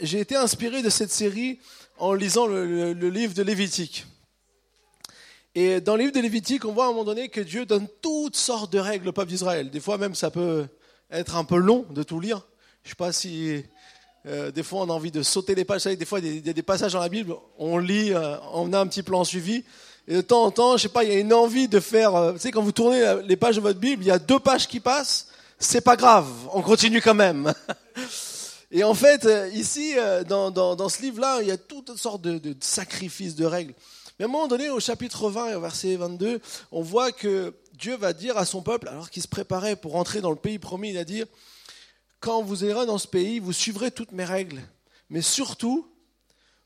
j'ai été inspiré de cette série en lisant le, livre de Lévitique. Et dans le livre de Lévitique, on voit à un moment donné que Dieu donne toutes sortes de règles au peuple d'Israël. Des fois même, ça peut être un peu long de tout lire. Je ne sais pas si euh, des fois on a envie de sauter les pages. Des fois, il y a des passages dans la Bible, on lit, euh, on a un petit plan suivi. Et de temps en temps, je sais pas, il y a une envie de faire. Euh, vous savez, quand vous tournez les pages de votre Bible, il y a deux pages qui passent. C'est pas grave, on continue quand même. Et en fait, ici, dans, dans, dans ce livre-là, il y a toutes sortes de, de, sacrifices, de règles. Mais à un moment donné, au chapitre 20 et au verset 22, on voit que Dieu va dire à son peuple, alors qu'il se préparait pour entrer dans le pays promis, il a dit quand vous irez dans ce pays, vous suivrez toutes mes règles, mais surtout,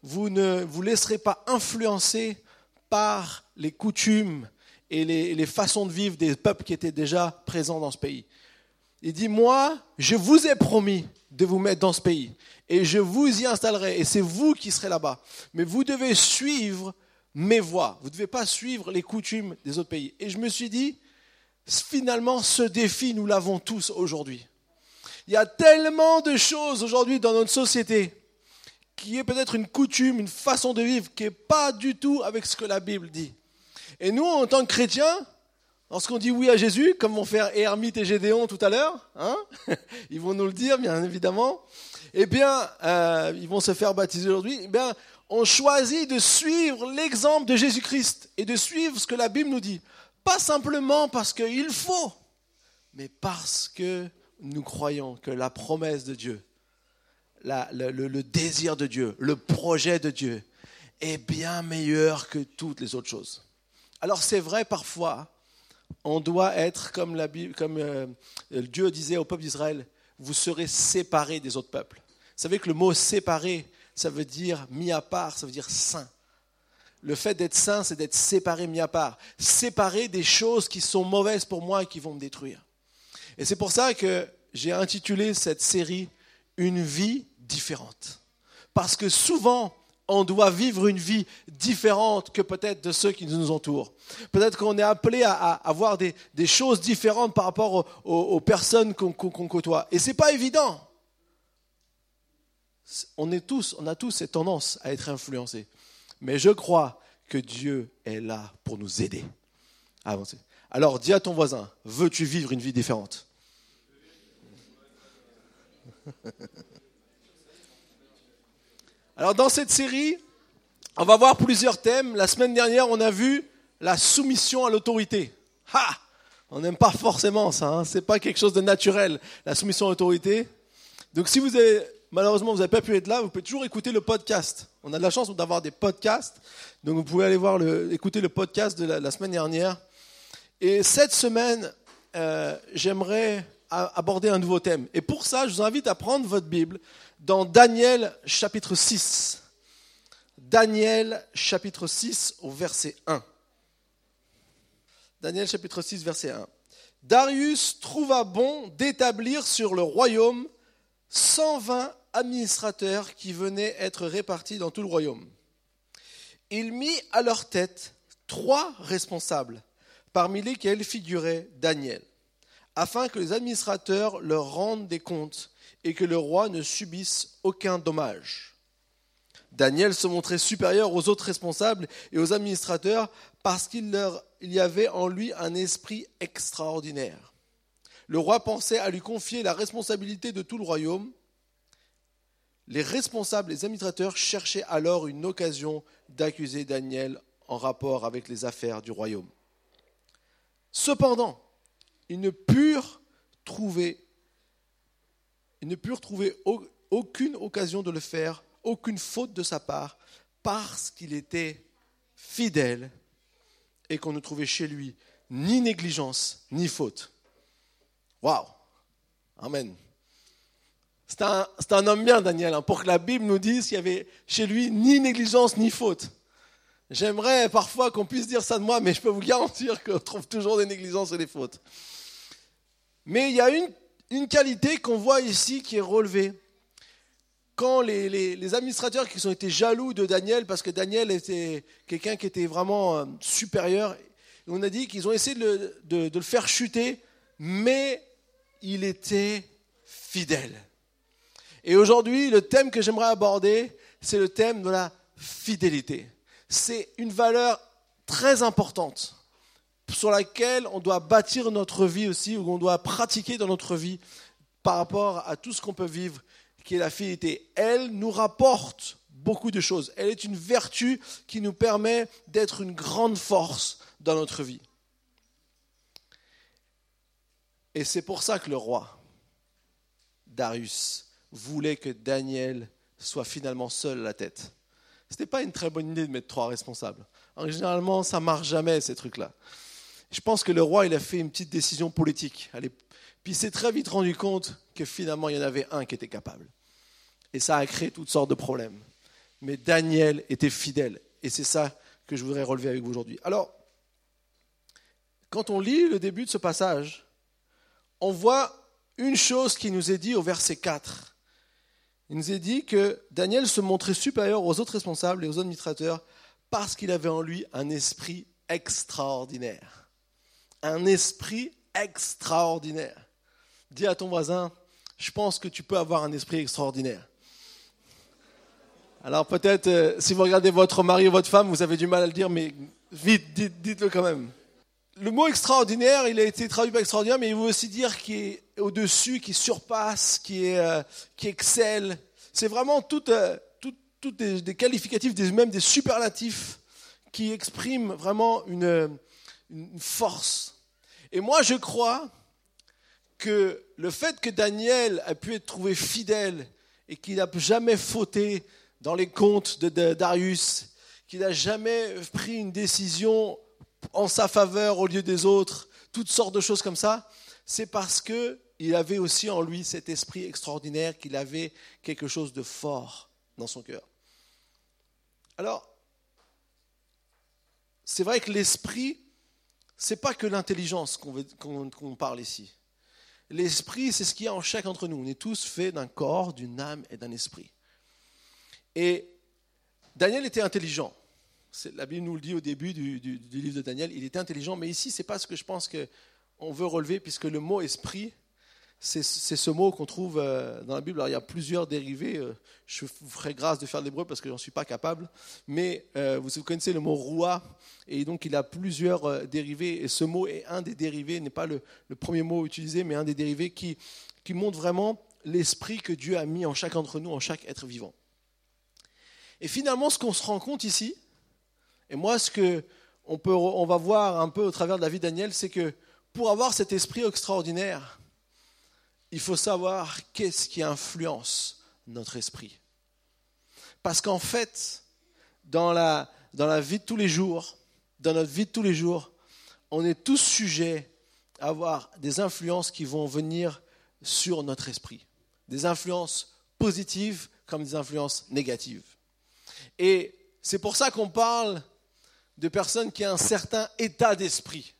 vous ne vous laisserez pas influencer par les coutumes et les, façons de vivre des peuples qui étaient déjà présents dans ce pays. Il dit, moi, je vous ai promis de vous mettre dans ce pays et je vous y installerai et c'est vous qui serez là-bas. Mais vous devez suivre mes voies. Vous ne devez pas suivre les coutumes des autres pays. Et je me suis dit, finalement, ce défi, nous l'avons tous aujourd'hui. Il y a tellement de choses aujourd'hui dans notre société qui est peut-être une coutume, une façon de vivre qui n'est pas du tout avec ce que la Bible dit. Et nous, en tant que chrétiens, lorsqu'on dit oui à Jésus, comme vont faire Hermite et Gédéon tout à l'heure, hein, ils vont nous le dire, bien évidemment, eh bien, euh, ils vont se faire baptiser aujourd'hui, eh bien, on choisit de suivre l'exemple de Jésus-Christ et de suivre ce que la Bible nous dit. Pas simplement parce qu'il faut, mais parce que nous croyons que la promesse de Dieu, le, désir de Dieu, le projet de Dieu est bien meilleur que toutes les autres choses. Alors c'est vrai parfois, on doit être comme, comme euh, Dieu disait au peuple d'Israël, vous serez séparés des autres peuples. Vous savez que le mot séparé, ça veut dire mis à part, ça veut dire saint. Le fait d'être saint, c'est d'être séparé, mis à part. Séparé des choses qui sont mauvaises pour moi et qui vont me détruire. Et c'est pour ça que j'ai intitulé cette série Une vie différente. Parce que souvent, on doit vivre une vie différente que peut-être de ceux qui nous entourent. Peut-être qu'on est appelé à, avoir des, choses différentes par rapport aux, personnes qu'on côtoie. Et ce n'est pas évident. On, on a tous cette tendance à être influencés. Mais je crois que Dieu est là pour nous aider à avancer. Alors dis à ton voisin, veux-tu vivre une vie différente? Alors dans cette série, on va voir plusieurs thèmes. La semaine dernière, on a vu la soumission à l'autorité. Ha On n'aime pas forcément ça, hein. c'est pas quelque chose de naturel, la soumission à l'autorité. Donc si vous avez, malheureusement, vous n'avez pas pu être là, vous pouvez toujours écouter le podcast. On a de la chance d'avoir des podcasts, donc vous pouvez aller voir écouter le podcast de la, semaine dernière. Et cette semaine, euh, j'aimerais aborder un nouveau thème. Et pour ça, je vous invite à prendre votre Bible dans Daniel chapitre 6. Daniel chapitre 6 au verset 1. Daniel chapitre 6 verset 1. Darius trouva bon d'établir sur le royaume 120 administrateurs qui venaient être répartis dans tout le royaume. Il mit à leur tête trois responsables, parmi lesquels figurait Daniel afin que les administrateurs leur rendent des comptes et que le roi ne subisse aucun dommage. Daniel se montrait supérieur aux autres responsables et aux administrateurs parce qu'il y avait en lui un esprit extraordinaire. Le roi pensait à lui confier la responsabilité de tout le royaume. Les responsables, les administrateurs cherchaient alors une occasion d'accuser Daniel en rapport avec les affaires du royaume. Cependant, ils ne purent trouver, ils ne purent trouver aucune occasion de le faire, aucune faute de sa part, parce qu'il était fidèle et qu'on ne trouvait chez lui ni négligence ni faute. Waouh Amen. C'est un, homme bien, Daniel, hein, pour que la Bible nous dise qu'il y avait chez lui ni négligence ni faute. J'aimerais parfois qu'on puisse dire ça de moi, mais je peux vous garantir qu'on trouve toujours des négligences et des fautes. Mais il y a une, qualité qu'on voit ici qui est relevée. Quand les, administrateurs qui ont été jaloux de Daniel, parce que Daniel était quelqu'un qui était vraiment euh, supérieur, on a dit qu'ils ont essayé de le faire chuter, mais il était fidèle. Et aujourd'hui, le thème que j'aimerais aborder, c'est le thème de la fidélité. C'est une valeur très importante sur laquelle on doit bâtir notre vie aussi, ou on doit pratiquer dans notre vie par rapport à tout ce qu'on peut vivre, qui est la fidélité. Elle nous rapporte beaucoup de choses. Elle est une vertu qui nous permet d'être une grande force dans notre vie. Et c'est pour ça que le roi, Darius, voulait que Daniel soit finalement seul à la tête. Ce n'était pas une très bonne idée de mettre trois responsables. généralement, ça marche jamais, ces trucs-là. Je pense que le roi, il a fait une petite décision politique. Puis il s'est très vite rendu compte que finalement, il y en avait un qui était capable. Et ça a créé toutes sortes de problèmes. Mais Daniel était fidèle. Et c'est ça que je voudrais relever avec vous aujourd'hui. Alors, quand on lit le début de ce passage, on voit une chose qui nous est dit au verset 4. Il nous est dit que Daniel se montrait supérieur aux autres responsables et aux administrateurs parce qu'il avait en lui un esprit extraordinaire. Un esprit extraordinaire. Dis à ton voisin, je pense que tu peux avoir un esprit extraordinaire. Alors peut-être, euh, si vous regardez votre mari ou votre femme, vous avez du mal à le dire, mais vite, dites-le quand même. Le mot extraordinaire, il a été traduit par extraordinaire, mais il veut aussi dire qui est au-dessus, qui surpasse, qui, est, euh, qui excelle. C'est vraiment toutes euh, des, qualificatifs, des, même des superlatifs qui expriment vraiment une, une force. Et moi, je crois que le fait que Daniel a pu être trouvé fidèle et qu'il n'a jamais fauté dans les contes de, Darius, qu'il n'a jamais pris une décision en sa faveur au lieu des autres, toutes sortes de choses comme ça, c'est parce qu'il avait aussi en lui cet esprit extraordinaire, qu'il avait quelque chose de fort dans son cœur. Alors, c'est vrai que l'esprit, c'est pas que l'intelligence qu'on parle ici. L'esprit, c'est ce qu'il y a en chacun d'entre nous. On est tous faits d'un corps, d'une âme et d'un esprit. Et Daniel était intelligent. La Bible nous le dit au début du, livre de Daniel. Il était intelligent, mais ici, ce n'est pas ce que je pense qu'on veut relever, puisque le mot esprit, c'est ce mot qu'on trouve euh, dans la Bible. Alors, il y a plusieurs dérivés. Euh, je vous ferai grâce de faire l'hébreu parce que je n'en suis pas capable. Mais euh, vous connaissez le mot roi, et donc il a plusieurs dérivés. Et ce mot est un des dérivés, n'est pas le, premier mot utilisé, mais un des dérivés qui, qui montre vraiment l'esprit que Dieu a mis en chacun d'entre nous, en chaque être vivant. Et finalement, ce qu'on se rend compte ici, et moi, ce que on, peut, on va voir un peu au travers de la vie de Daniel, c'est que pour avoir cet esprit extraordinaire, il faut savoir qu'est-ce qui influence notre esprit. Parce qu'en fait, dans la, vie de tous les jours, dans notre vie de tous les jours, on est tous sujets à avoir des influences qui vont venir sur notre esprit. Des influences positives comme des influences négatives. Et c'est pour ça qu'on parle de personnes qui ont un certain état d'esprit.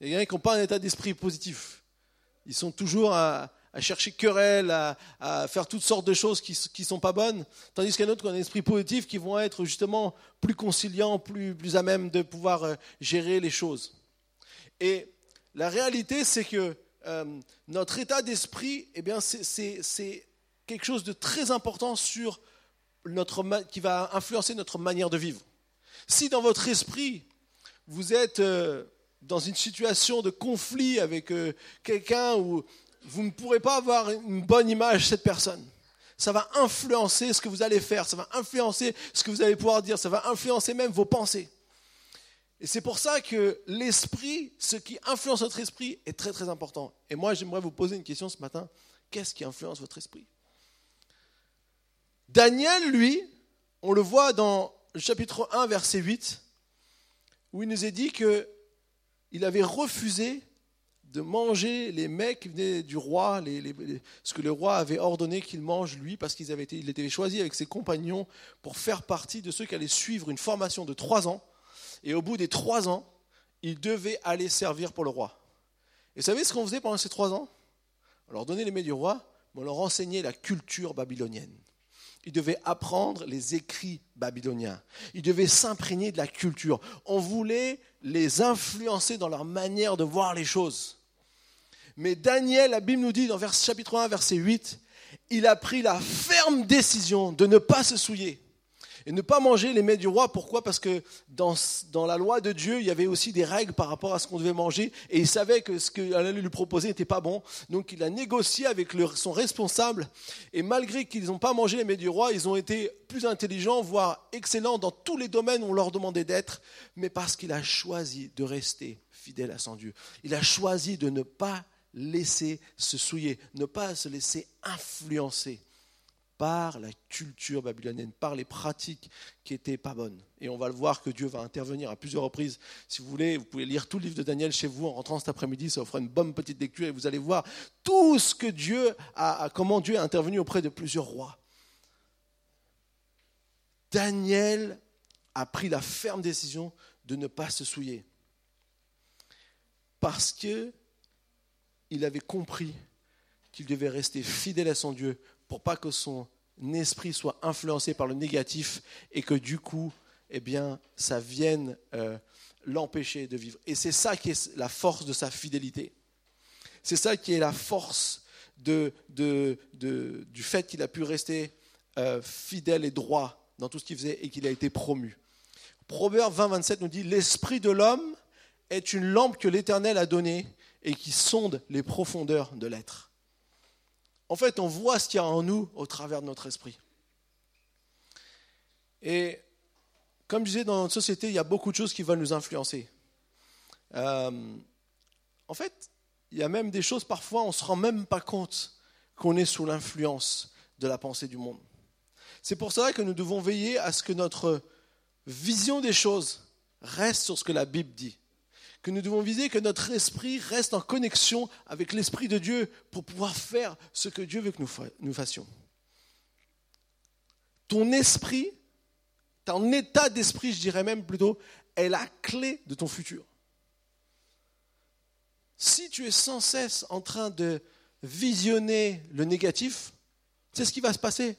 Il y a qui n'ont pas un état d'esprit positif. Ils sont toujours à, chercher querelle, à, faire toutes sortes de choses qui ne sont pas bonnes, tandis qu'il y en a d'autres qui ont un esprit positif qui vont être justement plus conciliants, plus, plus à même de pouvoir euh, gérer les choses. Et la réalité, c'est que euh, notre état d'esprit, eh bien, c'est quelque chose de très important sur qui va influencer notre manière de vivre. Si dans votre esprit, vous êtes euh, dans une situation de conflit avec euh, quelqu'un où vous ne pourrez pas avoir une bonne image de cette personne, ça va influencer ce que vous allez faire, ça va influencer ce que vous allez pouvoir dire, ça va influencer même vos pensées. Et c'est pour ça que l'esprit, ce qui influence votre esprit, est très très important. Et moi, j'aimerais vous poser une question ce matin. Qu'est-ce qui influence votre esprit? Daniel, lui, on le voit dans le chapitre 1, verset 8, où il nous est dit qu'il avait refusé de manger les mecs qui venaient du roi, ce que le roi avait ordonné qu'il mange lui, parce qu'il avait été, il choisi avec ses compagnons pour faire partie de ceux qui allaient suivre une formation de trois ans. Et au bout des trois ans, il devait aller servir pour le roi. Et vous savez ce qu'on faisait pendant ces trois ans? On leur donnait les mets du roi, mais on leur enseignait la culture babylonienne. Il devait apprendre les écrits babyloniens. Il devait s'imprégner de la culture. On voulait les influencer dans leur manière de voir les choses. Mais Daniel, la Bible nous dit dans chapitre 1, verset 8, il a pris la ferme décision de ne pas se souiller et ne pas manger les mets du roi. Pourquoi? Parce que dans, dans, la loi de Dieu, il y avait aussi des règles par rapport à ce qu'on devait manger, et il savait que ce qu'il allait lui proposer n'était pas bon. Donc il a négocié avec son responsable, et malgré qu'ils n'ont pas mangé les mets du roi, ils ont été plus intelligents, voire excellents dans tous les domaines où on leur demandait d'être, mais parce qu'il a choisi de rester fidèle à son Dieu. Il a choisi de ne pas laisser se souiller, ne pas se laisser influencer par la culture babylonienne, par les pratiques qui n'étaient pas bonnes. Et on va le voir que Dieu va intervenir à plusieurs reprises. Si vous voulez, vous pouvez lire tout le livre de Daniel chez vous en rentrant cet après-midi, ça fera une bonne petite lecture et vous allez voir tout ce que Dieu a, comment Dieu a intervenu auprès de plusieurs rois. Daniel a pris la ferme décision de ne pas se souiller. Parce que il avait compris qu'il devait rester fidèle à son Dieu pour pas que son esprit soit influencé par le négatif et que du coup, eh bien, ça vienne euh, l'empêcher de vivre. Et c'est ça qui est la force de sa fidélité. C'est ça qui est la force du fait qu'il a pu rester euh, fidèle et droit dans tout ce qu'il faisait et qu'il a été promu. Proverbe 20, 27 nous dit, l'esprit de l'homme est une lampe que l'Éternel a donnée et qui sonde les profondeurs de l'être. En fait, on voit ce qu'il y a en nous au travers de notre esprit. Et comme je disais, dans notre société, il y a beaucoup de choses qui veulent nous influencer. Euh, en fait, il y a même des choses, parfois, on ne se rend même pas compte qu'on est sous l'influence de la pensée du monde. C'est pour cela que nous devons veiller à ce que notre vision des choses reste sur ce que la Bible dit que nous devons viser que notre esprit reste en connexion avec l'Esprit de Dieu pour pouvoir faire ce que Dieu veut que nous fassions. Ton esprit, ton état d'esprit, je dirais même plutôt, est la clé de ton futur. Si tu es sans cesse en train de visionner le négatif, c'est ce qui va se passer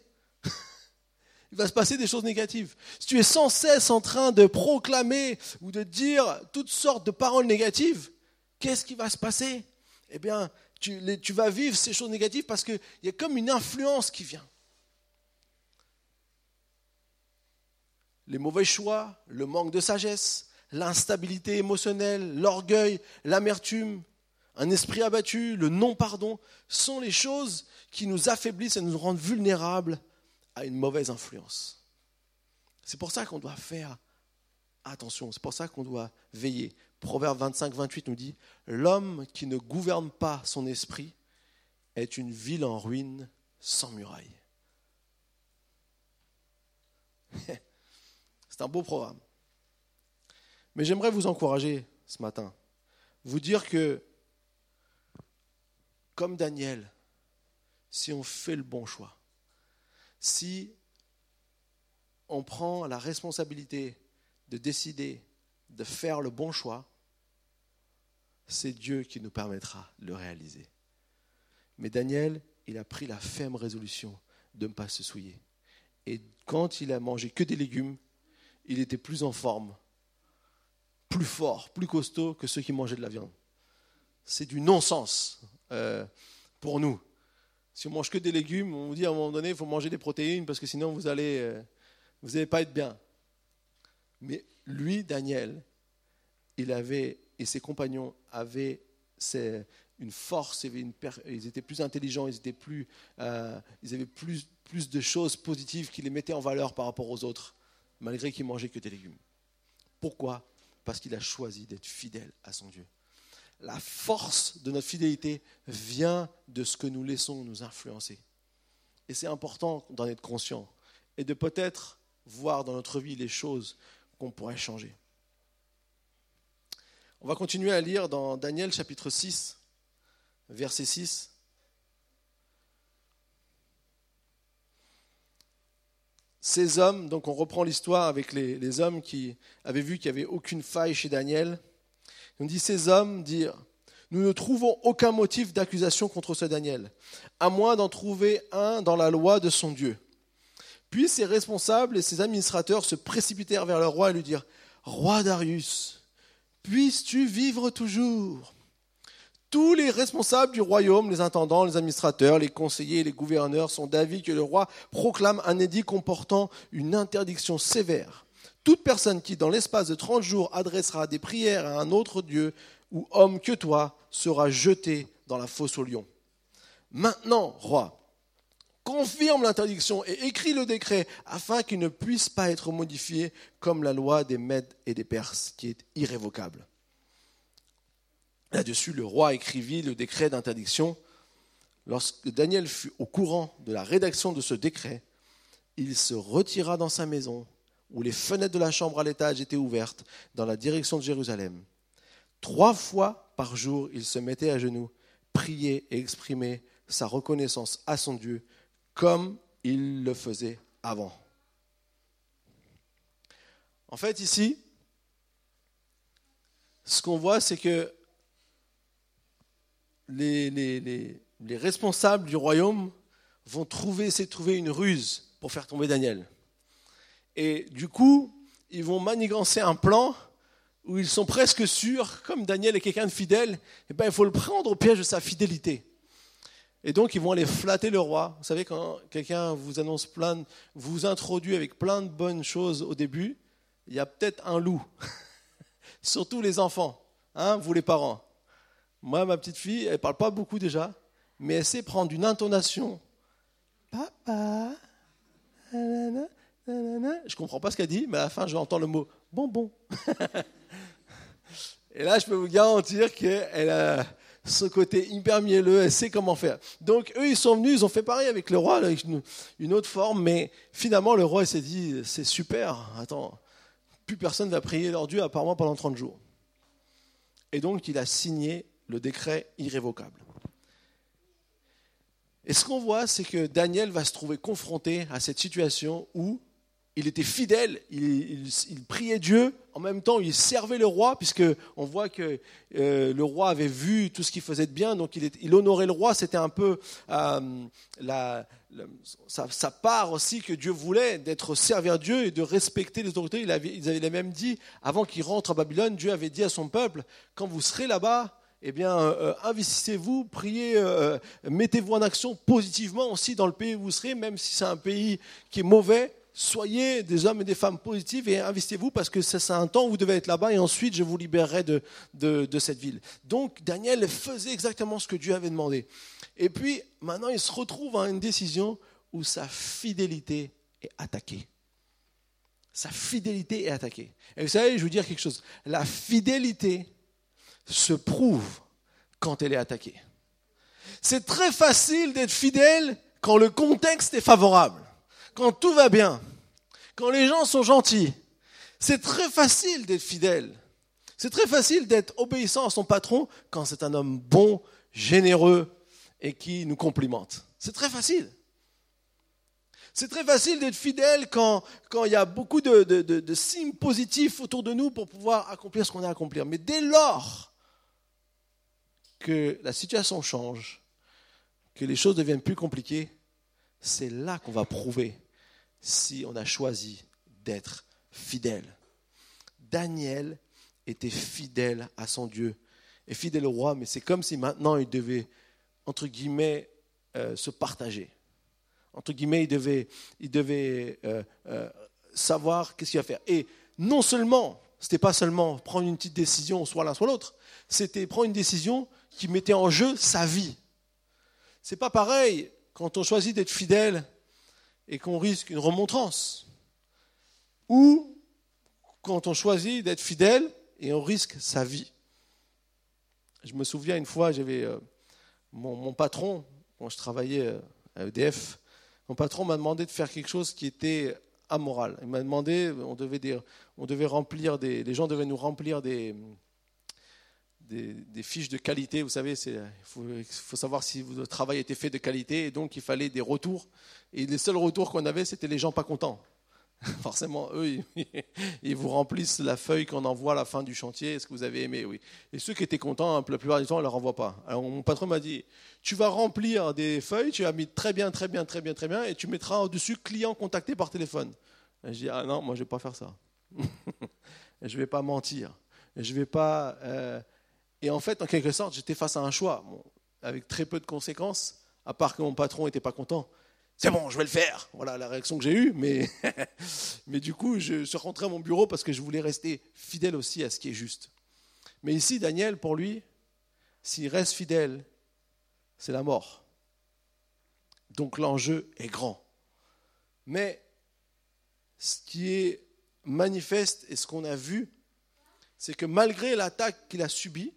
il va se passer des choses négatives. Si tu es sans cesse en train de proclamer ou de dire toutes sortes de paroles négatives, qu'est-ce qui va se passer? Eh bien, tu, vas vivre ces choses négatives parce qu'il y a comme une influence qui vient. Les mauvais choix, le manque de sagesse, l'instabilité émotionnelle, l'orgueil, l'amertume, un esprit abattu, le non-pardon, sont les choses qui nous affaiblissent et nous rendent vulnérables à une mauvaise influence. C'est pour ça qu'on doit faire attention, c'est pour ça qu'on doit veiller. Proverbe 25, 28 nous dit, L'homme qui ne gouverne pas son esprit est une ville en ruine sans muraille. C'est un beau programme. Mais j'aimerais vous encourager ce matin, vous dire que, comme Daniel, si on fait le bon choix, si on prend la responsabilité de décider de faire le bon choix, c'est Dieu qui nous permettra de le réaliser. Mais Daniel, il a pris la ferme résolution de ne pas se souiller. Et quand il a mangé que des légumes, il était plus en forme, plus fort, plus costaud que ceux qui mangeaient de la viande. C'est du non-sens euh, pour nous. Si on mange que des légumes, on vous dit à un moment donné, il faut manger des protéines parce que sinon vous allez, euh, vous n'allez pas être bien. Mais lui, Daniel, il avait et ses compagnons avaient une force, ils étaient plus intelligents, ils, étaient plus, euh, ils avaient plus, plus de choses positives qui les mettaient en valeur par rapport aux autres, malgré qu'ils mangeaient que des légumes. Pourquoi? Parce qu'il a choisi d'être fidèle à son Dieu la force de notre fidélité vient de ce que nous laissons nous influencer. Et c'est important d'en être conscient et de peut-être voir dans notre vie les choses qu'on pourrait changer. On va continuer à lire dans Daniel chapitre 6, verset 6. Ces hommes, donc on reprend l'histoire avec les, les, hommes qui avaient vu qu'il n'y avait aucune faille chez Daniel, on dit ces hommes dirent Nous ne trouvons aucun motif d'accusation contre ce Daniel, à moins d'en trouver un dans la loi de son Dieu. Puis ses responsables et ses administrateurs se précipitèrent vers le roi et lui dirent Roi Darius, puisses-tu vivre toujours? Tous les responsables du royaume, les intendants, les administrateurs, les conseillers les gouverneurs sont d'avis que le roi proclame un édit comportant une interdiction sévère. Toute personne qui, dans l'espace de 30 jours, adressera des prières à un autre Dieu ou homme que toi sera jetée dans la fosse au lion. Maintenant, roi, confirme l'interdiction et écrit le décret afin qu'il ne puisse pas être modifié comme la loi des Mèdes et des Perses, qui est irrévocable. Là-dessus, le roi écrivit le décret d'interdiction. Lorsque Daniel fut au courant de la rédaction de ce décret, il se retira dans sa maison, où les fenêtres de la chambre à l'étage étaient ouvertes, dans la direction de Jérusalem. Trois fois par jour, il se mettait à genoux, priait et exprimait sa reconnaissance à son Dieu comme il le faisait avant. En fait, ici, ce qu'on voit, c'est que les, les, responsables du royaume vont trouver, essayer de trouver une ruse pour faire tomber Daniel. Et du coup, ils vont manigancer un plan où ils sont presque sûrs, comme Daniel est quelqu'un de fidèle, eh ben, il faut le prendre au piège de sa fidélité. Et donc, ils vont aller flatter le roi. Vous savez, quand quelqu'un vous annonce plein, vous introduit avec plein de bonnes choses au début, il y a peut-être un loup. Surtout les enfants, hein, vous les parents. Moi, ma petite fille, elle ne parle pas beaucoup déjà, mais elle sait prendre une intonation. Papa. Je ne comprends pas ce qu'elle dit, mais à la fin, j'entends le mot bonbon. Et là, je peux vous garantir qu'elle a ce côté hyper mielleux, elle sait comment faire. Donc eux, ils sont venus, ils ont fait pareil avec le roi, avec une, autre forme, mais finalement, le roi s'est dit, c'est super, attends, plus personne va prier leur Dieu apparemment pendant 30 jours. Et donc, il a signé le décret irrévocable. Et ce qu'on voit, c'est que Daniel va se trouver confronté à cette situation où il était fidèle, il, priait Dieu, en même temps il servait le roi, puisque on voit que euh, le roi avait vu tout ce qu'il faisait de bien, donc il, honorait le roi, c'était un peu euh, sa, part aussi que Dieu voulait, d'être servir Dieu et de respecter les autorités. Il avait, ils avaient même dit, avant qu'il rentre à Babylone, Dieu avait dit à son peuple, quand vous serez là-bas, eh bien, euh, investissez-vous, priez, mettez-vous en action positivement aussi dans le pays où vous serez, même si c'est un pays qui est mauvais, soyez des hommes et des femmes positifs et investissez-vous parce que c'est un temps où vous devez être là-bas et ensuite je vous libérerai de, de, cette ville. Donc Daniel faisait exactement ce que Dieu avait demandé. Et puis maintenant il se retrouve à une décision où sa fidélité est attaquée. Sa fidélité est attaquée. Et vous savez, je vais vous dire quelque chose. La fidélité se prouve quand elle est attaquée. C'est très facile d'être fidèle quand le contexte est favorable quand tout va bien, quand les gens sont gentils, c'est très facile d'être fidèle. C'est très facile d'être obéissant à son patron quand c'est un homme bon, généreux et qui nous complimente. C'est très facile. C'est très facile d'être fidèle quand, quand il y a beaucoup de, de, signes positifs autour de nous pour pouvoir accomplir ce qu'on a à accomplir. Mais dès lors que la situation change, que les choses deviennent plus compliquées, c'est là qu'on va prouver si on a choisi d'être fidèle. Daniel était fidèle à son Dieu et fidèle au roi, mais c'est comme si maintenant il devait, entre guillemets, euh, se partager. Entre guillemets, il devait, il devait euh, euh, savoir qu'est-ce qu'il va faire. Et non seulement, ce n'était pas seulement prendre une petite décision, soit l'un soit l'autre, c'était prendre une décision qui mettait en jeu sa vie. C'est pas pareil quand on choisit d'être fidèle et qu'on risque une remontrance. Ou quand on choisit d'être fidèle et on risque sa vie. Je me souviens une fois, j'avais euh, mon, patron, quand je travaillais euh, à EDF, mon patron m'a demandé de faire quelque chose qui était amoral. Il m'a demandé, on devait, on devait remplir des, les gens devaient nous remplir des, des, fiches de qualité. Vous savez, il faut, savoir si votre travail était fait de qualité, et donc il fallait des retours. Et les seuls retours qu'on avait, c'était les gens pas contents. Forcément, eux, ils, vous remplissent la feuille qu'on envoie à la fin du chantier. Est-ce que vous avez aimé? Oui. Et ceux qui étaient contents, la plupart du temps, on ne leur envoie pas. Alors mon patron m'a dit Tu vas remplir des feuilles, tu as mis très bien, très bien, très bien, très bien, et tu mettras au-dessus client contacté par téléphone. Et je dis Ah non, moi, je ne vais pas faire ça. je ne vais pas mentir. Je ne vais pas. Euh, Et en fait, en quelque sorte, j'étais face à un choix, avec très peu de conséquences, à part que mon patron n'était pas content. C'est bon, je vais le faire. Voilà la réaction que j'ai eue. Mais, mais du coup, je suis à mon bureau parce que je voulais rester fidèle aussi à ce qui est juste. Mais ici, Daniel, pour lui, s'il reste fidèle, c'est la mort. Donc l'enjeu est grand. Mais ce qui est manifeste et ce qu'on a vu, c'est que malgré l'attaque qu'il a subie,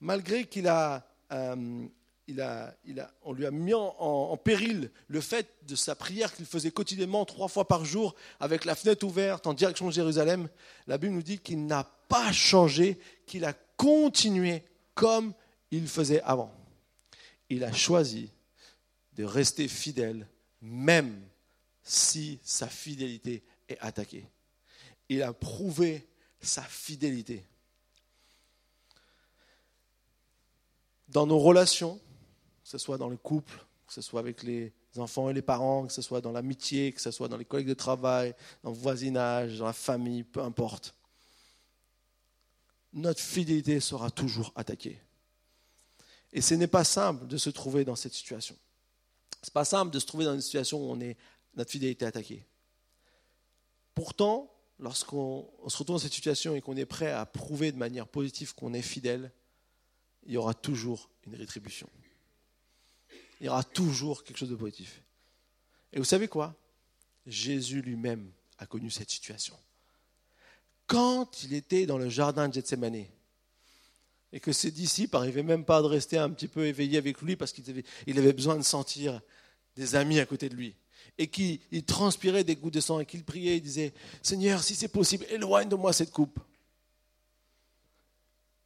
malgré qu'il euh, a, on lui a mis en, péril le fait de sa prière qu'il faisait quotidiennement trois fois par jour avec la fenêtre ouverte en direction de Jérusalem, la Bible nous dit qu'il n'a pas changé, qu'il a continué comme il faisait avant. Il a choisi de rester fidèle même si sa fidélité est attaquée. Il a prouvé sa fidélité. Dans nos relations, que ce soit dans le couple, que ce soit avec les enfants et les parents, que ce soit dans l'amitié, que ce soit dans les collègues de travail, dans le voisinage, dans la famille, peu importe, notre fidélité sera toujours attaquée. Et ce n'est pas simple de se trouver dans cette situation. Ce n'est pas simple de se trouver dans une situation où on est, notre fidélité est attaquée. Pourtant, lorsqu'on se retrouve dans cette situation et qu'on est prêt à prouver de manière positive qu'on est fidèle, il y aura toujours une rétribution. Il y aura toujours quelque chose de positif. Et vous savez quoi? Jésus lui-même a connu cette situation. Quand il était dans le jardin de Gethsemane, et que ses disciples n'arrivaient même pas à rester un petit peu éveillés avec lui parce qu'il avait, besoin de sentir des amis à côté de lui, et qu'il transpirait des gouttes de sang, et qu'il priait, il disait, Seigneur, si c'est possible, éloigne de moi cette coupe.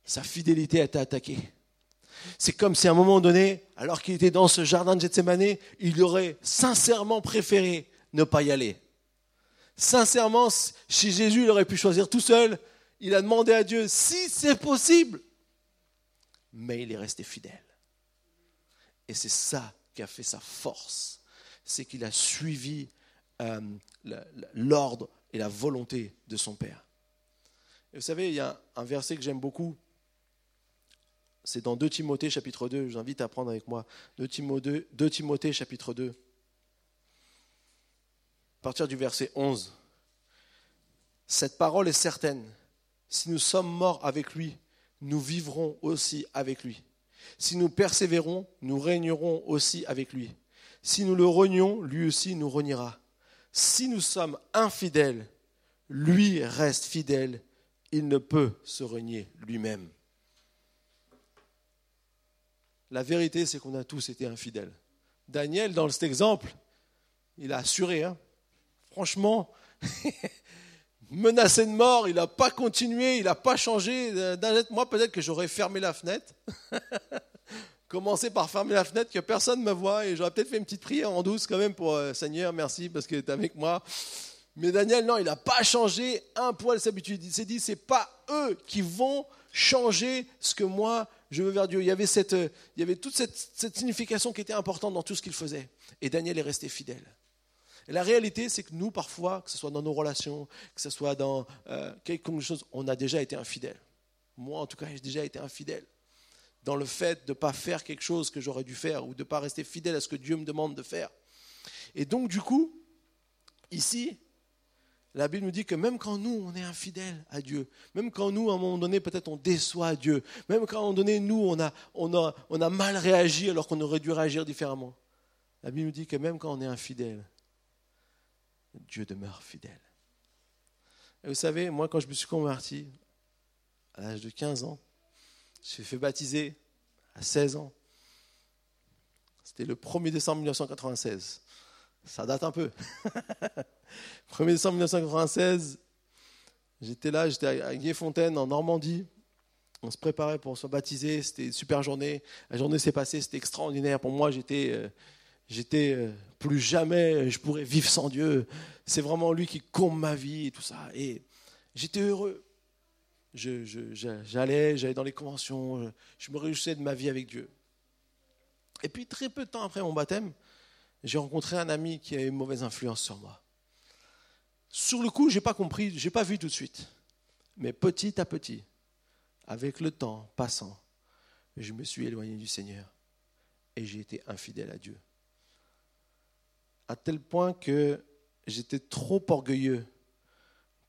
Sa fidélité a été attaquée. C'est comme si à un moment donné, alors qu'il était dans ce jardin de Gethsemane, il aurait sincèrement préféré ne pas y aller. Sincèrement, si Jésus il aurait pu choisir tout seul, il a demandé à Dieu si c'est possible. Mais il est resté fidèle. Et c'est ça qui a fait sa force. C'est qu'il a suivi euh, l'ordre et la volonté de son Père. Vous savez, il y a un verset que j'aime beaucoup c'est dans 2 Timothée chapitre 2, je vous invite à prendre avec moi 2 Timothée, 2 Timothée chapitre 2, à partir du verset 11. Cette parole est certaine, si nous sommes morts avec lui, nous vivrons aussi avec lui. Si nous persévérons, nous régnerons aussi avec lui. Si nous le renions, lui aussi nous reniera. Si nous sommes infidèles, lui reste fidèle, il ne peut se renier lui-même. La vérité, c'est qu'on a tous été infidèles. Daniel, dans cet exemple, il a assuré. Hein. Franchement, menacé de mort, il n'a pas continué, il n'a pas changé. Moi, peut-être que j'aurais fermé la fenêtre. Commencé par fermer la fenêtre, que personne ne me voit, et j'aurais peut-être fait une petite prière en douce quand même pour euh, Seigneur, merci parce que tu es avec moi. Mais Daniel, non, il n'a pas changé un poil ses habitudes. Il s'est dit, c'est pas eux qui vont changer ce que moi je veux vers Dieu. Il y avait, cette, il y avait toute cette, signification qui était importante dans tout ce qu'il faisait. Et Daniel est resté fidèle. Et la réalité, c'est que nous, parfois, que ce soit dans nos relations, que ce soit dans euh, quelque chose, on a déjà été infidèle. Moi, en tout cas, j'ai déjà été infidèle. Dans le fait de ne pas faire quelque chose que j'aurais dû faire ou de ne pas rester fidèle à ce que Dieu me demande de faire. Et donc, du coup, ici, la Bible nous dit que même quand nous, on est infidèles à Dieu, même quand nous, à un moment donné, peut-être on déçoit Dieu, même quand à un moment donné, nous, on a, on a, mal réagi alors qu'on aurait dû réagir différemment, la Bible nous dit que même quand on est infidèle, Dieu demeure fidèle. Et vous savez, moi, quand je me suis converti, à l'âge de 15 ans, je suis fait baptiser à 16 ans. C'était le 1er décembre 1996. Ça date un peu. 1er décembre 1996, j'étais là, j'étais à Guéfontaine en Normandie. On se préparait pour se baptiser, c'était une super journée. La journée s'est passée, c'était extraordinaire. Pour moi, j'étais, euh, euh, plus jamais, je pourrais vivre sans Dieu. C'est vraiment lui qui comble ma vie et tout ça. Et j'étais heureux. j'allais, j'allais dans les conventions, je me réjouissais de ma vie avec Dieu. Et puis très peu de temps après mon baptême, j'ai rencontré un ami qui a une mauvaise influence sur moi. Sur le coup, je n'ai pas compris, je n'ai pas vu tout de suite. Mais petit à petit, avec le temps passant, je me suis éloigné du Seigneur et j'ai été infidèle à Dieu. À tel point que j'étais trop orgueilleux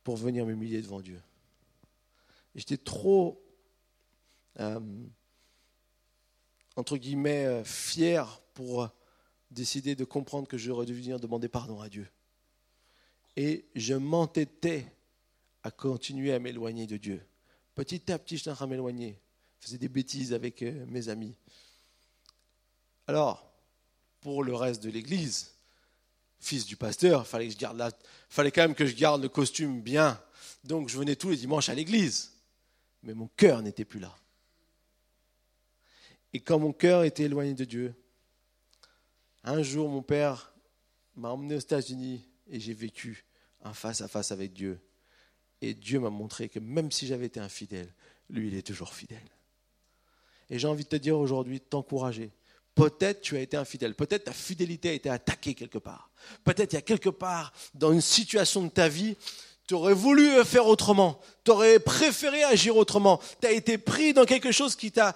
pour venir m'humilier devant Dieu. J'étais trop, euh, entre guillemets, euh, fier pour décider de comprendre que j'aurais dû venir demander pardon à Dieu. Et je m'entêtais à continuer à m'éloigner de Dieu. Petit à petit, je de m'éloigner. Je faisais des bêtises avec euh, mes amis. Alors, pour le reste de l'Église, fils du pasteur, fallait fallait quand même que je garde le costume bien. Donc je venais tous les dimanches à l'église, mais mon cœur n'était plus là. Et quand mon cœur était éloigné de Dieu, un jour mon père m'a emmené aux États-Unis et j'ai vécu un face à face avec Dieu. Et Dieu m'a montré que même si j'avais été infidèle, lui, il est toujours fidèle. Et j'ai envie de te dire aujourd'hui, t'encourager. Peut-être tu as été infidèle, peut-être ta fidélité a été attaquée quelque part. Peut-être il y a quelque part dans une situation de ta vie, tu aurais voulu faire autrement, tu aurais préféré agir autrement, tu as été pris dans quelque chose qui t'a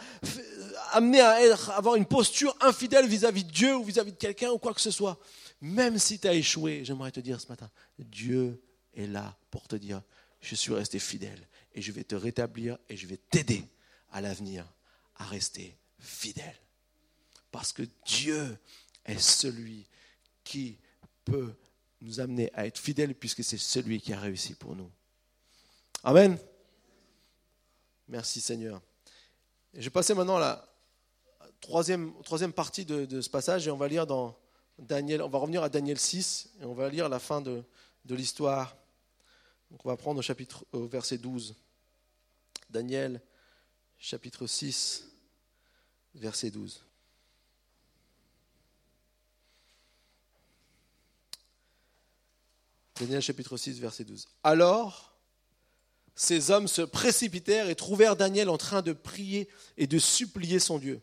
amené à avoir une posture infidèle vis-à-vis de Dieu ou vis-à-vis de quelqu'un ou quoi que ce soit. Même si tu as échoué, j'aimerais te dire ce matin, Dieu est là pour te dire, je suis resté fidèle et je vais te rétablir et je vais t'aider à l'avenir à rester fidèle. Parce que Dieu est celui qui peut nous amener à être fidèles puisque c'est celui qui a réussi pour nous. Amen. Merci Seigneur. je vais passer maintenant à la troisième, troisième partie de, ce passage et on va lire dans Daniel, on va revenir à Daniel 6 et on va lire la fin de, l'histoire. Donc on va prendre au chapitre au verset 12. Daniel chapitre 6 verset 12. Daniel chapitre 6, verset 12. Alors, ces hommes se précipitèrent et trouvèrent Daniel en train de prier et de supplier son Dieu.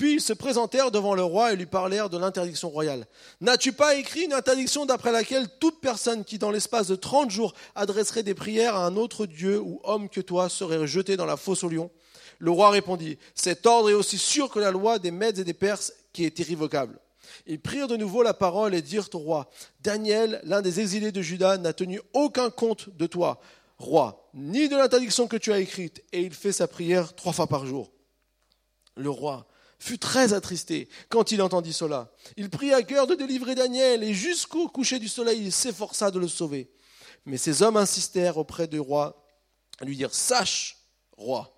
Puis ils se présentèrent devant le roi et lui parlèrent de l'interdiction royale. N'as-tu pas écrit une interdiction d'après laquelle toute personne qui, dans l'espace de trente jours, adresserait des prières à un autre Dieu ou homme que toi serait jetée dans la fosse au lion? Le roi répondit, Cet ordre est aussi sûr que la loi des Mèdes et des Perses qui est irrévocable. Ils prirent de nouveau la parole et dirent au roi, Daniel, l'un des exilés de Juda, n'a tenu aucun compte de toi, roi, ni de l'interdiction que tu as écrite, et il fait sa prière trois fois par jour. Le roi fut très attristé quand il entendit cela. Il prit à cœur de délivrer Daniel, et jusqu'au coucher du soleil, il s'efforça de le sauver. Mais ces hommes insistèrent auprès du roi à lui dire, Sache, roi,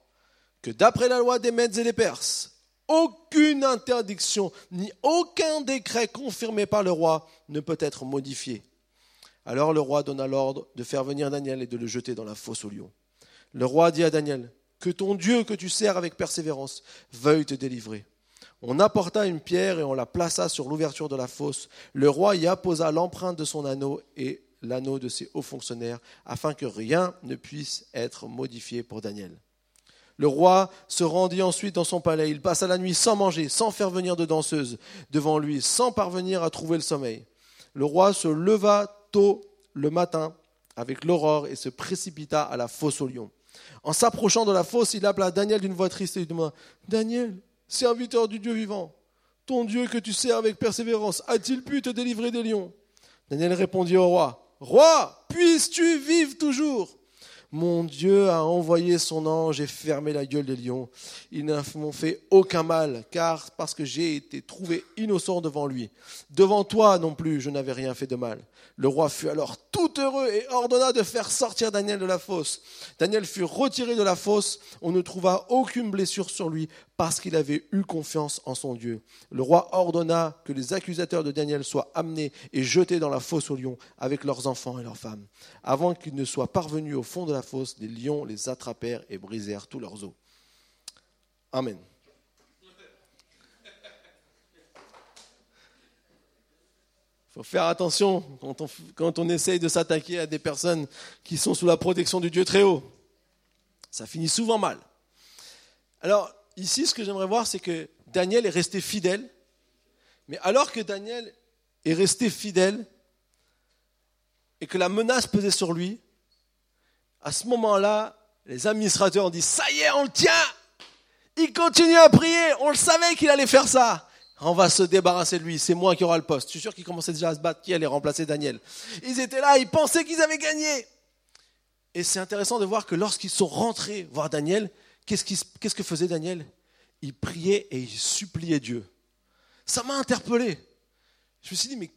que d'après la loi des Mèdes et des Perses, aucune interdiction ni aucun décret confirmé par le roi ne peut être modifié. Alors le roi donna l'ordre de faire venir Daniel et de le jeter dans la fosse au lion. Le roi dit à Daniel, Que ton Dieu que tu sers avec persévérance veuille te délivrer. On apporta une pierre et on la plaça sur l'ouverture de la fosse. Le roi y apposa l'empreinte de son anneau et l'anneau de ses hauts fonctionnaires, afin que rien ne puisse être modifié pour Daniel. Le roi se rendit ensuite dans son palais. Il passa la nuit sans manger, sans faire venir de danseuse devant lui, sans parvenir à trouver le sommeil. Le roi se leva tôt le matin avec l'aurore et se précipita à la fosse au lion. En s'approchant de la fosse, il appela Daniel d'une voix triste et lui demanda Daniel, serviteur du Dieu vivant, ton Dieu que tu sers avec persévérance, a-t-il pu te délivrer des lions? Daniel répondit au roi Roi, puisses-tu vivre toujours? Mon Dieu a envoyé son ange et fermé la gueule des lions. Ils ne m'ont fait aucun mal, car parce que j'ai été trouvé innocent devant lui. Devant toi non plus, je n'avais rien fait de mal. Le roi fut alors tout heureux et ordonna de faire sortir Daniel de la fosse. Daniel fut retiré de la fosse. On ne trouva aucune blessure sur lui parce qu'il avait eu confiance en son Dieu. Le roi ordonna que les accusateurs de Daniel soient amenés et jetés dans la fosse aux lions avec leurs enfants et leurs femmes. Avant qu'ils ne soient parvenus au fond de la fosse, les lions les attrapèrent et brisèrent tous leurs os. Amen. Il faut faire attention quand on, quand on essaye de s'attaquer à des personnes qui sont sous la protection du Dieu très haut. Ça finit souvent mal. Alors, ici, ce que j'aimerais voir, c'est que Daniel est resté fidèle. Mais alors que Daniel est resté fidèle et que la menace pesait sur lui, à ce moment-là, les administrateurs ont dit, ça y est, on le tient. Il continue à prier. On le savait qu'il allait faire ça. On va se débarrasser de lui. C'est moi qui aura le poste. Je suis sûr qu'ils commençaient déjà à se battre. Qui allait remplacer Daniel? Ils étaient là. Ils pensaient qu'ils avaient gagné. Et c'est intéressant de voir que lorsqu'ils sont rentrés voir Daniel, qu'est-ce, qu'est-ce que faisait Daniel? Il priait et il suppliait Dieu. Ça m'a interpellé. Je me suis dit, mais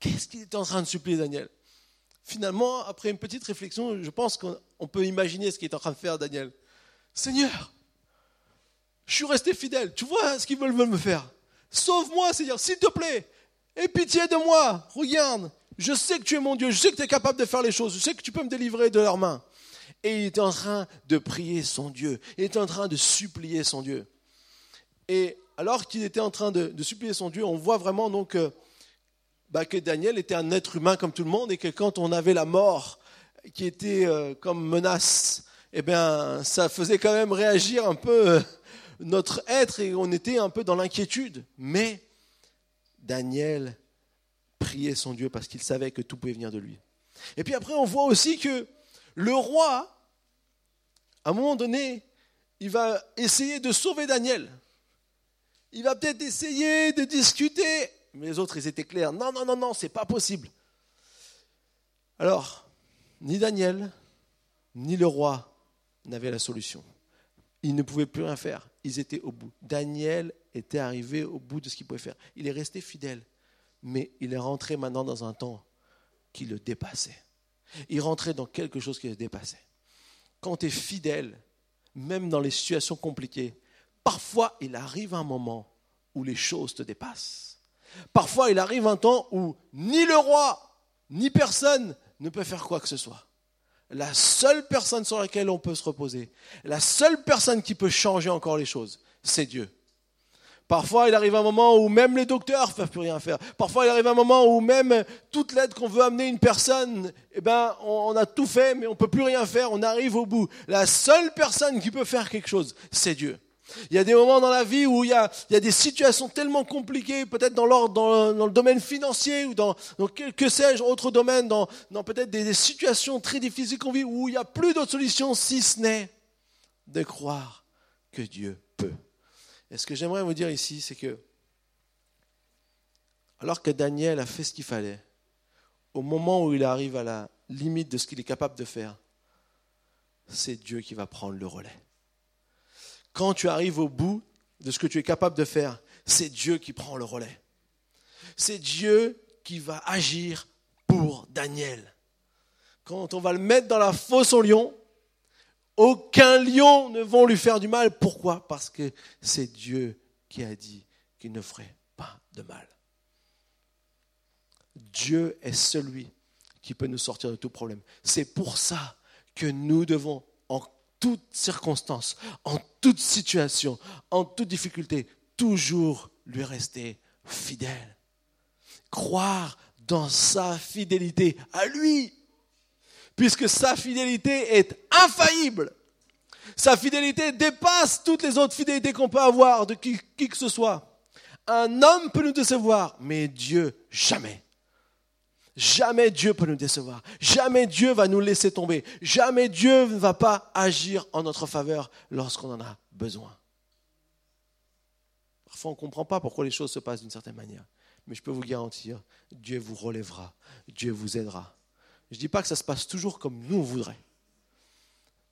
qu'est-ce qu'il était en train de supplier Daniel? Finalement, après une petite réflexion, je pense qu'on peut imaginer ce qu'il est en train de faire Daniel. Seigneur, je suis resté fidèle. Tu vois ce qu'ils veulent me faire. Sauve-moi, Seigneur, s'il te plaît. Aie pitié de moi. Regarde, je sais que tu es mon Dieu. Je sais que tu es capable de faire les choses. Je sais que tu peux me délivrer de leurs mains. Et il était en train de prier son Dieu. Il était en train de supplier son Dieu. Et alors qu'il était en train de, supplier son Dieu, on voit vraiment donc euh, bah, que Daniel était un être humain comme tout le monde et que quand on avait la mort qui était euh, comme menace, eh bien, ça faisait quand même réagir un peu euh, notre être et on était un peu dans l'inquiétude. Mais Daniel priait son Dieu parce qu'il savait que tout pouvait venir de lui. Et puis après, on voit aussi que le roi, à un moment donné, il va essayer de sauver Daniel. Il va peut-être essayer de discuter, mais les autres, ils étaient clairs. Non, non, non, non, c'est pas possible. Alors, ni Daniel, ni le roi n'avaient la solution. Ils ne pouvaient plus rien faire. Ils étaient au bout. Daniel était arrivé au bout de ce qu'il pouvait faire. Il est resté fidèle, mais il est rentré maintenant dans un temps qui le dépassait. Il rentrait dans quelque chose qui le dépassait. Quand tu es fidèle, même dans les situations compliquées, parfois il arrive un moment où les choses te dépassent. Parfois il arrive un temps où ni le roi, ni personne ne peut faire quoi que ce soit la seule personne sur laquelle on peut se reposer, la seule personne qui peut changer encore les choses, c'est Dieu. Parfois, il arrive un moment où même les docteurs ne peuvent plus rien faire. Parfois, il arrive un moment où même toute l'aide qu'on veut amener à une personne, eh ben, on a tout fait, mais on ne peut plus rien faire, on arrive au bout. La seule personne qui peut faire quelque chose, c'est Dieu. Il y a des moments dans la vie où il y a, des situations tellement compliquées, peut-être dans, le domaine financier ou dans, dans autre domaine, dans, peut-être des, situations très difficiles qu'on vit, où il n'y a plus d'autre solution si ce n'est de croire que Dieu peut. Et ce que j'aimerais vous dire ici, c'est que, alors que Daniel a fait ce qu'il fallait, au moment où il arrive à la limite de ce qu'il est capable de faire, c'est Dieu qui va prendre le relais quand tu arrives au bout de ce que tu es capable de faire, c'est Dieu qui prend le relais. C'est Dieu qui va agir pour Daniel. Quand on va le mettre dans la fosse au lion, aucun lion ne va lui faire du mal. Pourquoi? Parce que c'est Dieu qui a dit qu'il ne ferait pas de mal. Dieu est celui qui peut nous sortir de tout problème. C'est pour ça que nous devons toute circonstance, en toute situation, en toute difficulté, toujours lui rester fidèle. Croire dans sa fidélité à lui, puisque sa fidélité est infaillible. Sa fidélité dépasse toutes les autres fidélités qu'on peut avoir de qui, qui que ce soit. Un homme peut nous décevoir, mais Dieu jamais. Jamais Dieu peut nous décevoir. Jamais Dieu va nous laisser tomber. Jamais Dieu ne va pas agir en notre faveur lorsqu'on en a besoin. Parfois, on ne comprend pas pourquoi les choses se passent d'une certaine manière. Mais je peux vous garantir, Dieu vous relèvera. Dieu vous aidera. Je ne dis pas que ça se passe toujours comme nous on voudrait.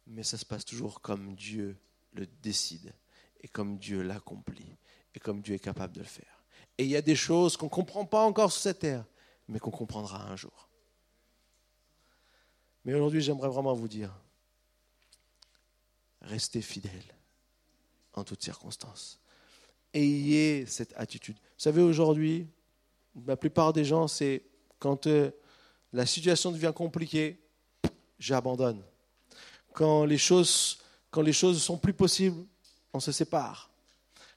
Mais ça se passe toujours comme Dieu le décide et comme Dieu l'accomplit et comme Dieu est capable de le faire. Et il y a des choses qu'on ne comprend pas encore sur cette terre mais qu'on comprendra un jour. Mais aujourd'hui, j'aimerais vraiment vous dire, restez fidèles en toutes circonstances. Ayez cette attitude. Vous savez, aujourd'hui, la plupart des gens, c'est quand euh, la situation devient compliquée, j'abandonne. Quand les choses, quand les choses sont plus possibles, on se sépare.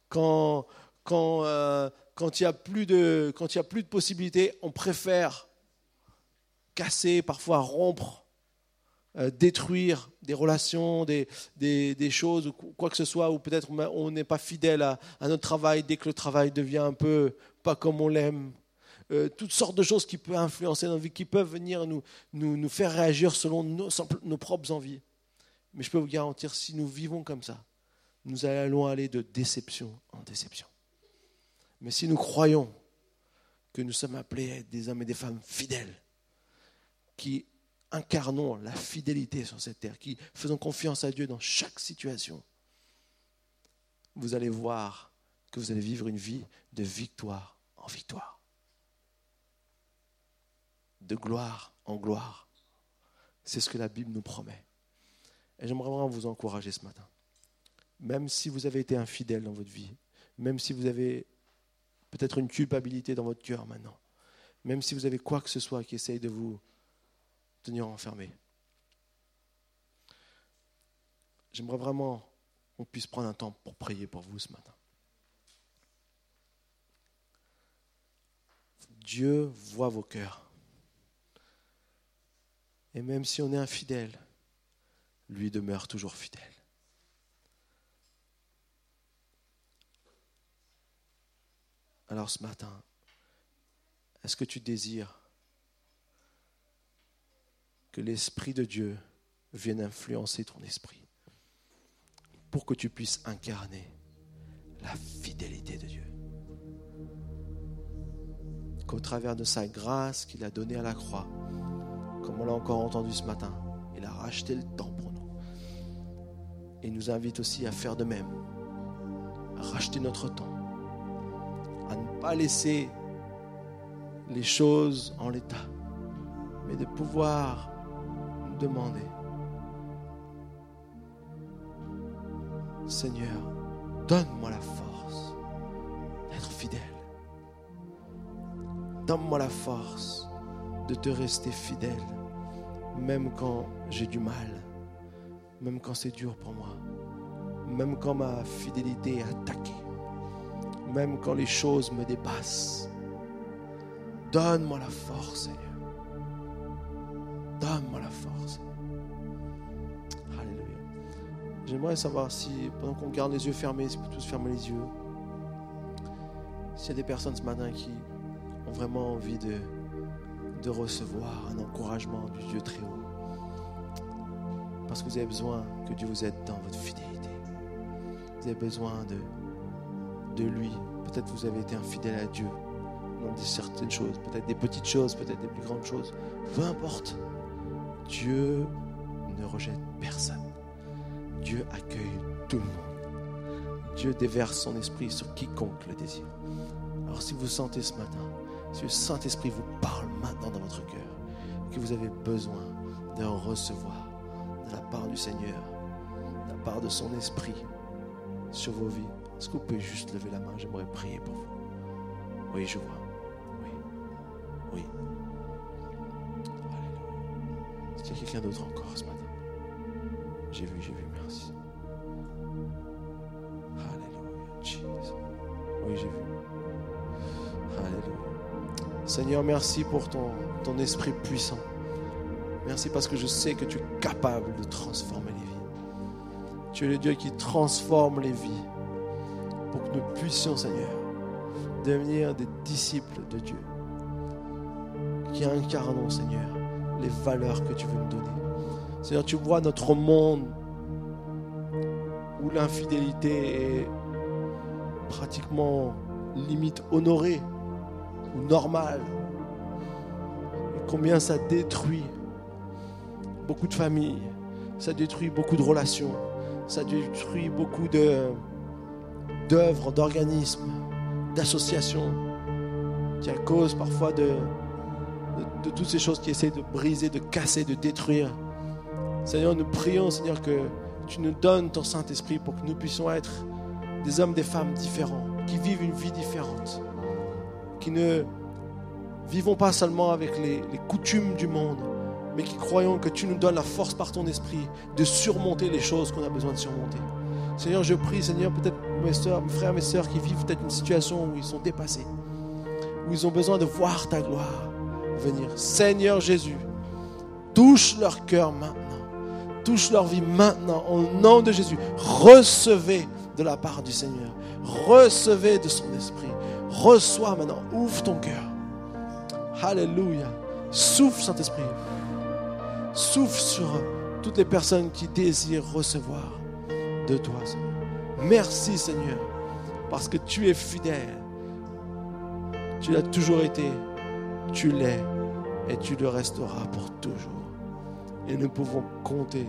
Quand, quand euh, quand il n'y a, plus de, a plus de possibilités, on préfère casser, parfois rompre, euh, détruire des relations, des, choses, ou quoi que ce soit, ou peut-être on n'est pas fidèle à, notre travail dès que le travail devient un peu pas comme on l'aime. Euh, toutes sortes de choses qui peuvent influencer notre vie, qui peuvent venir nous, nous, faire réagir selon nos, nos propres envies. Mais je peux vous garantir, si nous vivons comme ça, nous allons aller de déception en déception. Mais si nous croyons que nous sommes appelés à être des hommes et des femmes fidèles, qui incarnons la fidélité sur cette terre, qui faisons confiance à Dieu dans chaque situation, vous allez voir que vous allez vivre une vie de victoire en victoire, de gloire en gloire. C'est ce que la Bible nous promet. Et j'aimerais vraiment vous encourager ce matin. Même si vous avez été infidèle dans votre vie, même si vous avez peut-être une culpabilité dans votre cœur maintenant, même si vous avez quoi que ce soit qui essaye de vous tenir enfermé, j'aimerais vraiment qu'on puisse prendre un temps pour prier pour vous ce matin. Dieu voit vos cœurs. Et même si on est infidèle, lui demeure toujours fidèle. Alors ce matin, est-ce que tu désires que l'Esprit de Dieu vienne influencer ton esprit pour que tu puisses incarner la fidélité de Dieu? Qu'au travers de sa grâce qu'il a donnée à la croix, comme on l'a encore entendu ce matin, il a racheté le temps pour nous. Et il nous invite aussi à faire de même, à racheter notre temps à ne pas laisser les choses en l'état, mais de pouvoir demander, Seigneur, donne-moi la force d'être fidèle. Donne-moi la force de te rester fidèle, même quand j'ai du mal, même quand c'est dur pour moi, même quand ma fidélité est attaquée même quand les choses me dépassent. Donne-moi la force, Seigneur. Donne-moi la force. Alléluia. J'aimerais savoir si, pendant qu'on garde les yeux fermés, si on peut tous fermer les yeux, s'il y a des personnes ce matin qui ont vraiment envie de, de recevoir un encouragement du Dieu très haut. Parce que vous avez besoin que Dieu vous aide dans votre fidélité. Vous avez besoin de, de lui. Peut-être vous avez été infidèle à Dieu dans certaines choses, peut-être des petites choses, peut-être des plus grandes choses. Peu importe. Dieu ne rejette personne. Dieu accueille tout le monde. Dieu déverse son esprit sur quiconque le désire. Alors si vous sentez ce matin, si le Saint-Esprit vous parle maintenant dans votre cœur, que vous avez besoin de recevoir de la part du Seigneur, de la part de son esprit sur vos vies, est-ce que vous pouvez juste lever la main? J'aimerais prier pour vous. Oui, je vois. Oui. Oui. Alléluia. Est-ce qu'il y a quelqu'un d'autre encore ce matin? J'ai vu, j'ai vu, merci. Alléluia. Jesus. Oui, j'ai vu. Alléluia. Seigneur, merci pour ton, ton esprit puissant. Merci parce que je sais que tu es capable de transformer les vies. Tu es le Dieu qui transforme les vies nous puissions, Seigneur, devenir des disciples de Dieu, qui incarnons, Seigneur, les valeurs que tu veux nous donner. Seigneur, tu vois notre monde où l'infidélité est pratiquement limite honorée ou normale. Et combien ça détruit beaucoup de familles, ça détruit beaucoup de relations, ça détruit beaucoup de, d'œuvres, d'organismes, d'associations, qui à cause parfois de, de, toutes ces choses qui essaient de briser, de casser, de détruire. Seigneur, nous prions, Seigneur, que tu nous donnes ton Saint-Esprit pour que nous puissions être des hommes, des femmes différents, qui vivent une vie différente, qui ne vivons pas seulement avec les, les coutumes du monde, mais qui croyons que tu nous donnes la force par ton esprit de surmonter les choses qu'on a besoin de surmonter. Seigneur, je prie, Seigneur, peut-être mes soeurs, mes frères, mes soeurs qui vivent peut-être une situation où ils sont dépassés, où ils ont besoin de voir ta gloire venir. Seigneur Jésus, touche leur cœur maintenant, touche leur vie maintenant, au nom de Jésus. Recevez de la part du Seigneur, recevez de son esprit, reçois maintenant, ouvre ton cœur. Alléluia. Souffle, Saint-Esprit. Souffle sur toutes les personnes qui désirent recevoir de toi. Merci, Seigneur, parce que tu es fidèle. Tu l'as toujours été, tu l'es et tu le resteras pour toujours. Et nous pouvons compter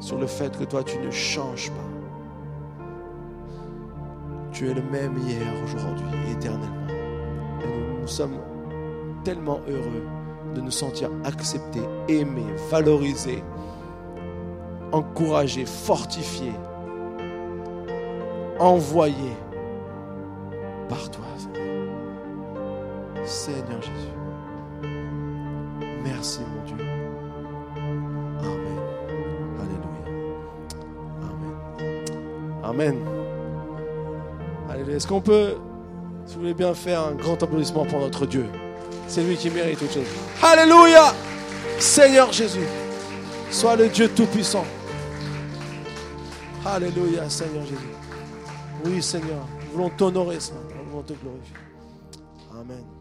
sur le fait que toi, tu ne changes pas. Tu es le même hier, aujourd'hui éternellement. Nous, sommes tellement heureux de nous sentir acceptés, aimés, valorisés, encouragés, fortifiés, envoyés par toi. Seigneur Jésus. Merci mon Dieu. Amen. Alléluia. Amen. Amen. Alléluia. Est-ce qu'on peut, si vous voulez bien faire un grand applaudissement pour notre Dieu? C'est lui qui mérite toute chose. Alléluia. Seigneur Jésus. Sois le Dieu Tout-Puissant. Alléluia, Seigneur Jésus. Oui, Seigneur. Nous voulons t'honorer, Seigneur. Nous voulons te glorifier. Amen.